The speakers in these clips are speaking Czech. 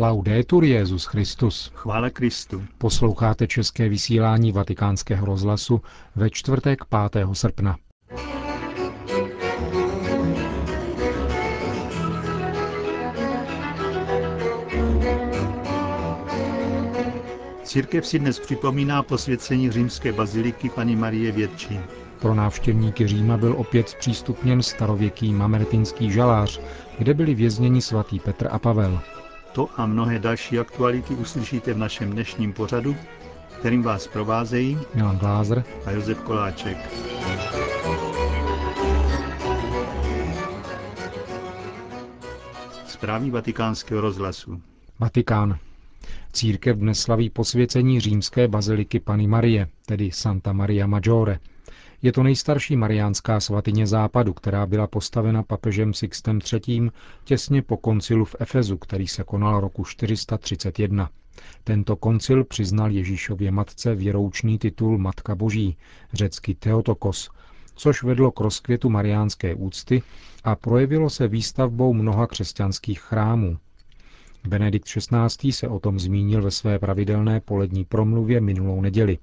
Laudetur Jezus Christus. Chvála Kristu. Posloucháte české vysílání Vatikánského rozhlasu ve čtvrtek 5. srpna. Církev si dnes připomíná posvěcení římské baziliky Pany Marie Větší. Pro návštěvníky Říma byl opět zpřístupněn starověký mamertinský žalář, kde byli vězněni svatý Petr a Pavel. To a mnohé další aktuality uslyšíte v našem dnešním pořadu, kterým vás provázejí Milan Glázer a Josef Koláček. Zprávy vatikánského rozhlasu. Vatikán. Církev dnes slaví posvěcení římské baziliky Pany Marie, tedy Santa Maria Maggiore. Je to nejstarší mariánská svatyně západu, která byla postavena papežem Sixtem III. těsně po koncilu v Efezu, který se konal roku 431. Tento koncil přiznal Ježíšově matce věroučný titul Matka Boží, řecky Theotokos, což vedlo k rozkvětu mariánské úcty a projevilo se výstavbou mnoha křesťanských chrámů. Benedikt XVI. se o tom zmínil ve své pravidelné polední promluvě minulou neděli.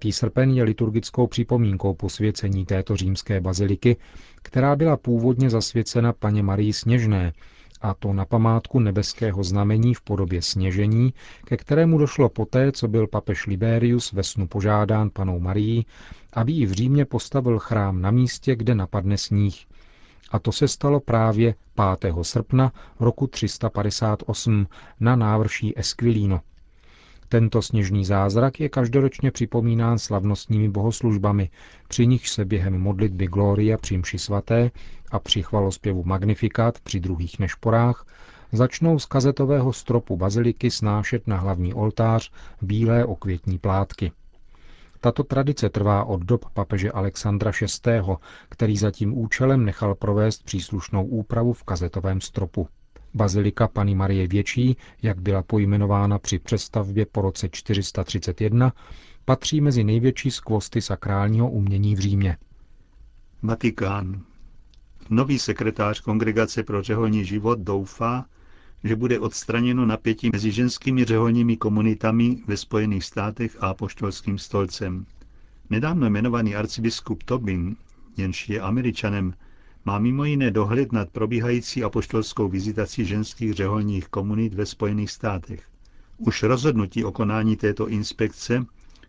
5. srpen je liturgickou připomínkou posvěcení této římské baziliky, která byla původně zasvěcena paně Marii Sněžné, a to na památku nebeského znamení v podobě sněžení, ke kterému došlo poté, co byl papež Liberius ve snu požádán panou Marií, aby ji v Římě postavil chrám na místě, kde napadne sníh. A to se stalo právě 5. srpna roku 358 na návrší Esquilino. Tento sněžný zázrak je každoročně připomínán slavnostními bohoslužbami, při nich se během modlitby Gloria při mši svaté a při chvalospěvu Magnifikat při druhých nešporách začnou z kazetového stropu baziliky snášet na hlavní oltář bílé okvětní plátky. Tato tradice trvá od dob papeže Alexandra VI., který za tím účelem nechal provést příslušnou úpravu v kazetovém stropu. Bazilika Pany Marie Větší, jak byla pojmenována při přestavbě po roce 431, patří mezi největší skvosty sakrálního umění v Římě. Vatikán. Nový sekretář Kongregace pro řeholní život doufá, že bude odstraněno napětí mezi ženskými řeholními komunitami ve Spojených státech a apoštolským stolcem. Nedávno jmenovaný arcibiskup Tobin, jenž je američanem, má mimo jiné dohled nad probíhající apoštolskou vizitací ženských řeholních komunit ve Spojených státech. Už rozhodnutí o konání této inspekce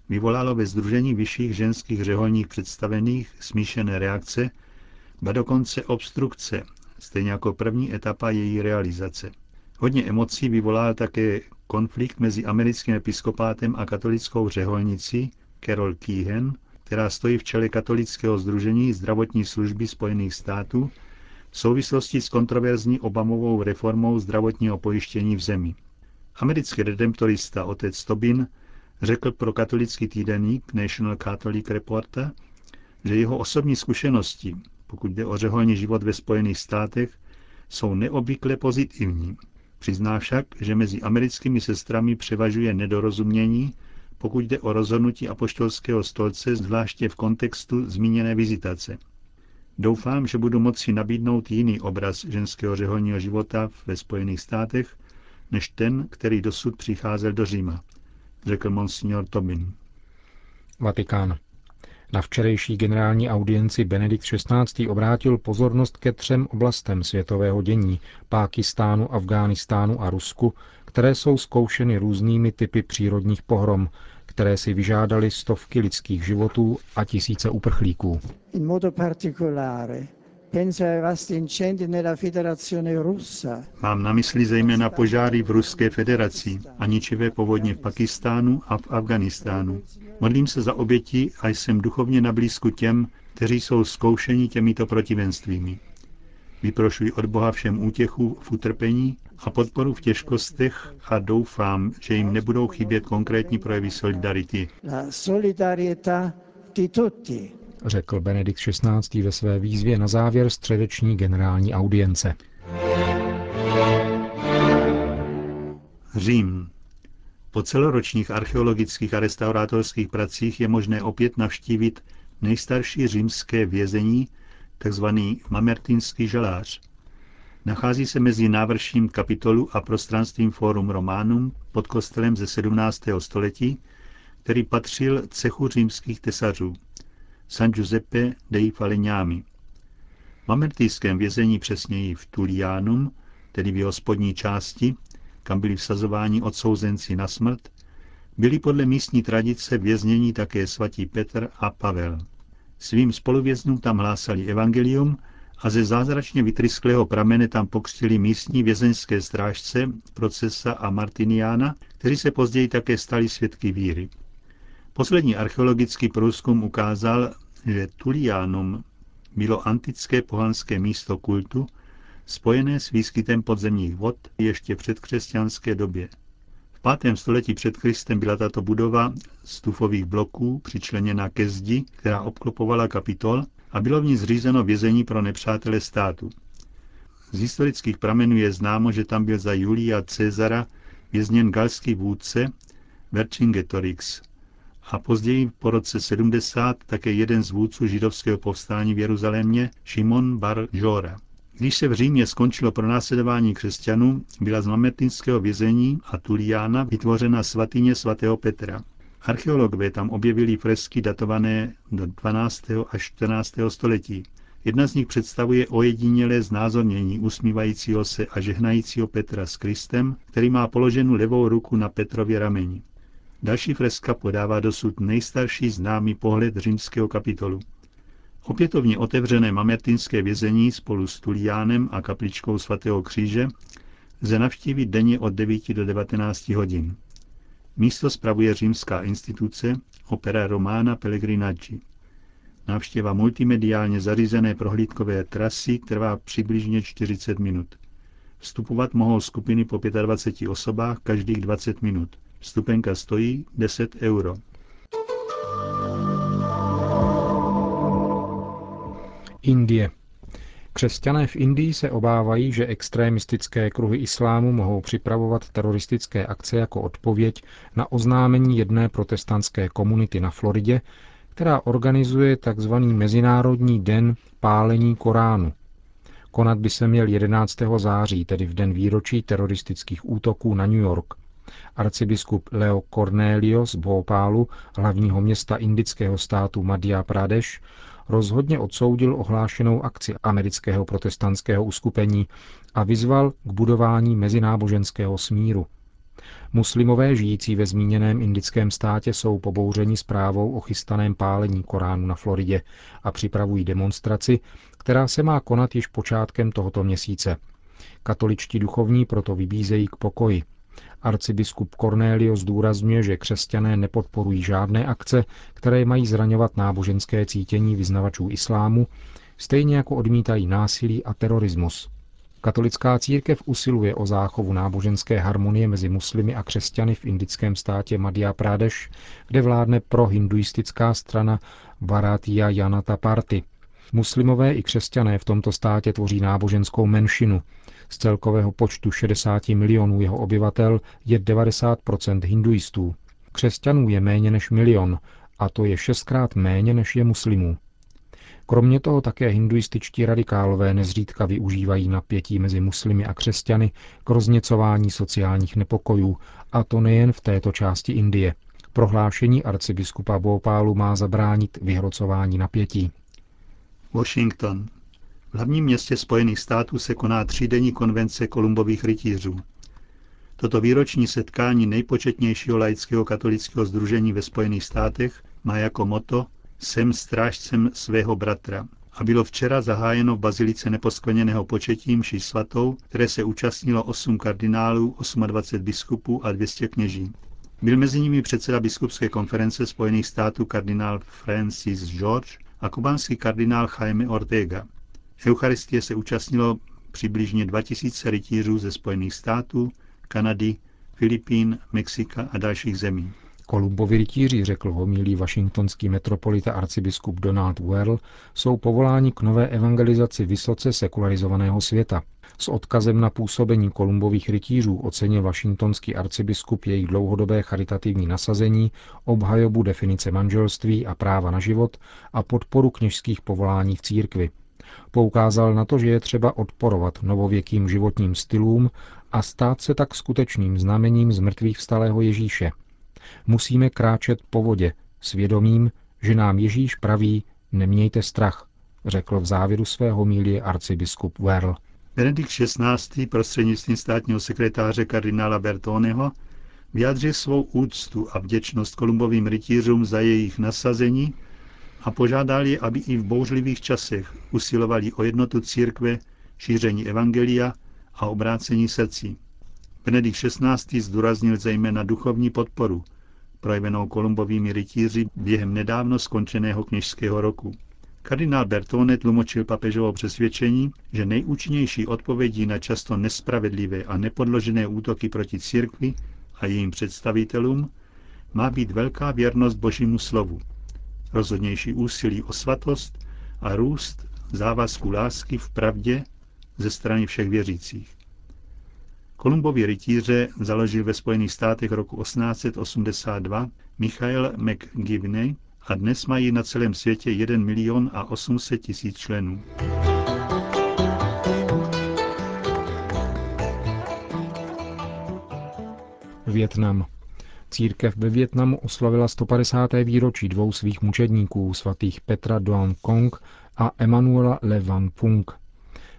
vyvolalo ve Združení vyšších ženských řeholních představených smíšené reakce, ba dokonce obstrukce, stejně jako první etapa její realizace. Hodně emocí vyvolal také konflikt mezi americkým episkopátem a katolickou řeholnicí Carol Keehan, která stojí v čele katolického združení zdravotní služby Spojených států v souvislosti s kontroverzní Obamovou reformou zdravotního pojištění v zemi. Americký redemptorista otec Tobin řekl pro katolický týdeník National Catholic Reporter, že jeho osobní zkušenosti, pokud jde o řeholní život ve Spojených státech, jsou neobvykle pozitivní. Přizná však, že mezi americkými sestrami převažuje nedorozumění pokud jde o rozhodnutí apoštolského stolce, zvláště v kontextu zmíněné vizitace. Doufám, že budu moci nabídnout jiný obraz ženského řeholního života ve Spojených státech, než ten, který dosud přicházel do Říma, řekl monsignor Tobin. Vatikán. Na včerejší generální audienci Benedikt XVI. obrátil pozornost ke třem oblastem světového dění Pákistánu, Afghánistánu a Rusku, které jsou zkoušeny různými typy přírodních pohrom, které si vyžádali stovky lidských životů a tisíce uprchlíků. In modo particolare Mám na mysli zejména požáry v Ruské federaci a ničivé povodně v Pakistánu a v Afganistánu. Modlím se za oběti a jsem duchovně na blízku těm, kteří jsou zkoušeni těmito protivenstvími. Vyprošuji od Boha všem útěchu v utrpení a podporu v těžkostech a doufám, že jim nebudou chybět konkrétní projevy solidarity. La solidarietà di tutti řekl Benedikt XVI. ve své výzvě na závěr středeční generální audience. Řím. Po celoročních archeologických a restaurátorských pracích je možné opět navštívit nejstarší římské vězení, takzvaný Mamertinský žalář. Nachází se mezi návrším kapitolu a prostranstvím Forum Romanum pod kostelem ze 17. století, který patřil cechu římských tesařů San Giuseppe dei Falegnami. V mamertýském vězení přesněji v Tulianum, tedy v jeho spodní části, kam byli vsazováni odsouzenci na smrt, byli podle místní tradice věznění také svatí Petr a Pavel. Svým spoluvěznům tam hlásali evangelium a ze zázračně vytrysklého pramene tam pokřtili místní vězeňské strážce Procesa a Martiniana, kteří se později také stali svědky víry. Poslední archeologický průzkum ukázal, že Tulianum bylo antické pohanské místo kultu, spojené s výskytem podzemních vod ještě před křesťanské době. V pátém století před Kristem byla tato budova z tufových bloků přičleněna ke zdi, která obklopovala kapitol a bylo v ní zřízeno vězení pro nepřátele státu. Z historických pramenů je známo, že tam byl za Julia Cezara vězněn galský vůdce Vercingetorix a později po roce 70 také jeden z vůdců židovského povstání v Jeruzalémě, Šimon bar Jora. Když se v Římě skončilo pronásledování křesťanů, byla z mametinského vězení a Tuliána vytvořena svatyně svatého Petra. Archeologové tam objevili fresky datované do 12. až 14. století. Jedna z nich představuje ojedinělé znázornění usmívajícího se a žehnajícího Petra s Kristem, který má položenou levou ruku na Petrově rameni. Další freska podává dosud nejstarší známý pohled římského kapitolu. Opětovně otevřené mamertinské vězení spolu s Tuliánem a kapličkou svatého kříže lze navštívit denně od 9 do 19 hodin. Místo spravuje římská instituce Opera Romana Pellegrinaggi. Návštěva multimediálně zařízené prohlídkové trasy trvá přibližně 40 minut. Vstupovat mohou skupiny po 25 osobách každých 20 minut. Vstupenka stojí 10 euro. Indie. Křesťané v Indii se obávají, že extrémistické kruhy islámu mohou připravovat teroristické akce jako odpověď na oznámení jedné protestantské komunity na Floridě, která organizuje tzv. Mezinárodní den pálení Koránu. Konat by se měl 11. září, tedy v den výročí teroristických útoků na New York. Arcibiskup Leo Cornelius z Bhopálu, hlavního města indického státu Madhya Pradesh, rozhodně odsoudil ohlášenou akci amerického protestantského uskupení a vyzval k budování mezináboženského smíru. Muslimové žijící ve zmíněném indickém státě jsou pobouřeni zprávou o chystaném pálení Koránu na Floridě a připravují demonstraci, která se má konat již počátkem tohoto měsíce. Katoličtí duchovní proto vybízejí k pokoji, Arcibiskup Cornelio zdůrazňuje, že křesťané nepodporují žádné akce, které mají zraňovat náboženské cítění vyznavačů islámu, stejně jako odmítají násilí a terorismus. Katolická církev usiluje o záchovu náboženské harmonie mezi muslimy a křesťany v indickém státě Madhya Pradesh, kde vládne prohinduistická strana Bharatiya Janata Party. Muslimové i křesťané v tomto státě tvoří náboženskou menšinu, z celkového počtu 60 milionů jeho obyvatel je 90% hinduistů. Křesťanů je méně než milion, a to je šestkrát méně než je muslimů. Kromě toho také hinduističtí radikálové nezřídka využívají napětí mezi muslimy a křesťany k rozněcování sociálních nepokojů, a to nejen v této části Indie. Prohlášení arcibiskupa Bhopálu má zabránit vyhrocování napětí. Washington. V hlavním městě Spojených států se koná třídenní konvence Kolumbových rytířů. Toto výroční setkání nejpočetnějšího laického katolického združení ve Spojených státech má jako moto Jsem strážcem svého bratra a bylo včera zahájeno v bazilice neposkleněného početím ši svatou, které se účastnilo 8 kardinálů, 28 biskupů a 200 kněží. Byl mezi nimi předseda biskupské konference Spojených států kardinál Francis George a kubánský kardinál Jaime Ortega. Eucharistie se účastnilo přibližně 2000 rytířů ze Spojených států, Kanady, Filipín, Mexika a dalších zemí. Kolumbovi rytíři, řekl homilý washingtonský metropolita arcibiskup Donald Well, jsou povoláni k nové evangelizaci vysoce sekularizovaného světa. S odkazem na působení kolumbových rytířů ocenil washingtonský arcibiskup jejich dlouhodobé charitativní nasazení, obhajobu definice manželství a práva na život a podporu kněžských povolání v církvi. Poukázal na to, že je třeba odporovat novověkým životním stylům a stát se tak skutečným znamením zmrtvých vstalého Ježíše. Musíme kráčet po vodě, svědomím, že nám Ježíš praví, nemějte strach, řekl v závěru svého mílie arcibiskup Werl. Benedikt XVI. prostřednictvím státního sekretáře kardinála Bertoneho vyjádřil svou úctu a vděčnost kolumbovým rytířům za jejich nasazení a požádal je, aby i v bouřlivých časech usilovali o jednotu církve, šíření evangelia a obrácení srdcí. Benedikt XVI. zdůraznil zejména duchovní podporu, projevenou kolumbovými rytíři během nedávno skončeného kněžského roku. Kardinál Bertone tlumočil papežovo přesvědčení, že nejúčinnější odpovědí na často nespravedlivé a nepodložené útoky proti církvi a jejím představitelům má být velká věrnost Božímu slovu, rozhodnější úsilí o svatost a růst závazku lásky v pravdě ze strany všech věřících. Kolumbovi rytíře založil ve Spojených státech roku 1882 Michael McGivney a dnes mají na celém světě 1 milion a 800 tisíc členů. Větnam. Církev ve Větnamu oslavila 150. výročí dvou svých mučedníků, svatých Petra Doan Kong a Emanuela Le Van Pung.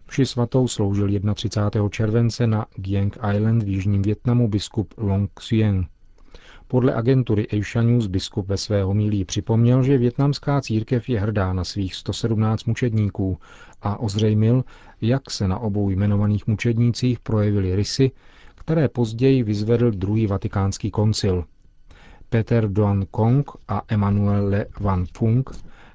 Vši svatou sloužil 31. července na Giang Island v jižním Větnamu biskup Long Xuyen. Podle agentury Asia News biskup ve své homílí připomněl, že větnamská církev je hrdá na svých 117 mučedníků a ozřejmil, jak se na obou jmenovaných mučednících projevily rysy, které později vyzvedl druhý vatikánský koncil. Peter Doan Kong a Emmanuel Le Van Pung,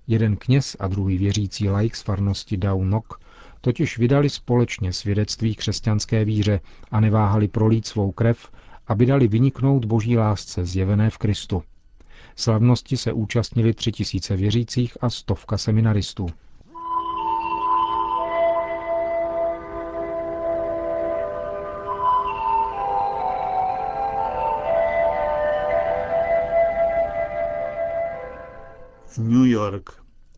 jeden kněz a druhý věřící laik z farnosti Dao Nok, totiž vydali společně svědectví křesťanské víře a neváhali prolít svou krev, aby dali vyniknout boží lásce zjevené v Kristu. Slavnosti se účastnili tři tisíce věřících a stovka seminaristů. New York.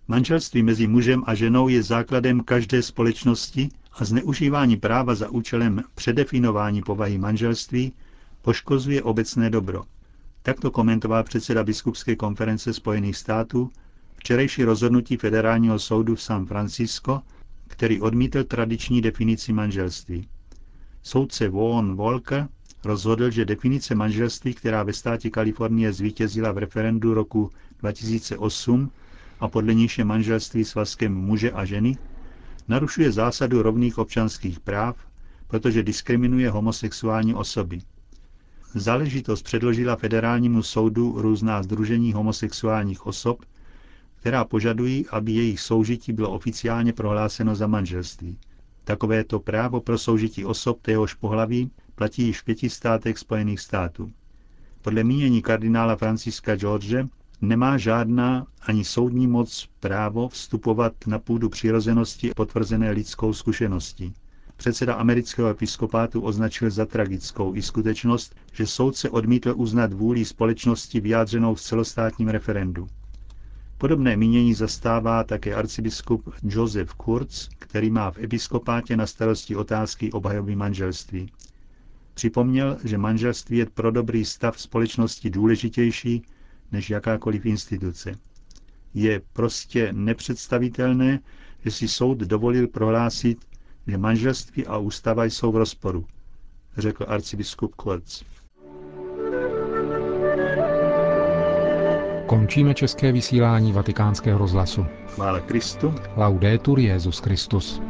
Manželství mezi mužem a ženou je základem každé společnosti a zneužívání práva za účelem předefinování povahy manželství poškozuje obecné dobro. Takto komentoval předseda Biskupské konference Spojených států včerejší rozhodnutí Federálního soudu v San Francisco, který odmítl tradiční definici manželství. Soudce Vaughan Walker rozhodl, že definice manželství, která ve státě Kalifornie zvítězila v referendu roku 2008 a podle níž je manželství svazkem muže a ženy, narušuje zásadu rovných občanských práv, protože diskriminuje homosexuální osoby. Záležitost předložila federálnímu soudu různá združení homosexuálních osob, která požadují, aby jejich soužití bylo oficiálně prohláseno za manželství. Takovéto právo pro soužití osob téhož pohlaví platí již v pěti státech Spojených států. Podle mínění kardinála Franciska George nemá žádná ani soudní moc právo vstupovat na půdu přirozenosti potvrzené lidskou zkušeností. Předseda amerického episkopátu označil za tragickou i skutečnost, že soudce odmítl uznat vůli společnosti vyjádřenou v celostátním referendu. Podobné mínění zastává také arcibiskup Joseph Kurz, který má v episkopátě na starosti otázky obhajoby manželství. Připomněl, že manželství je pro dobrý stav společnosti důležitější než jakákoliv instituce. Je prostě nepředstavitelné, že si soud dovolil prohlásit, že manželství a ústava jsou v rozporu, řekl arcibiskup Kurz. Končíme české vysílání vatikánského rozhlasu. Chvála Kristu. Laudetur Jezus Christus.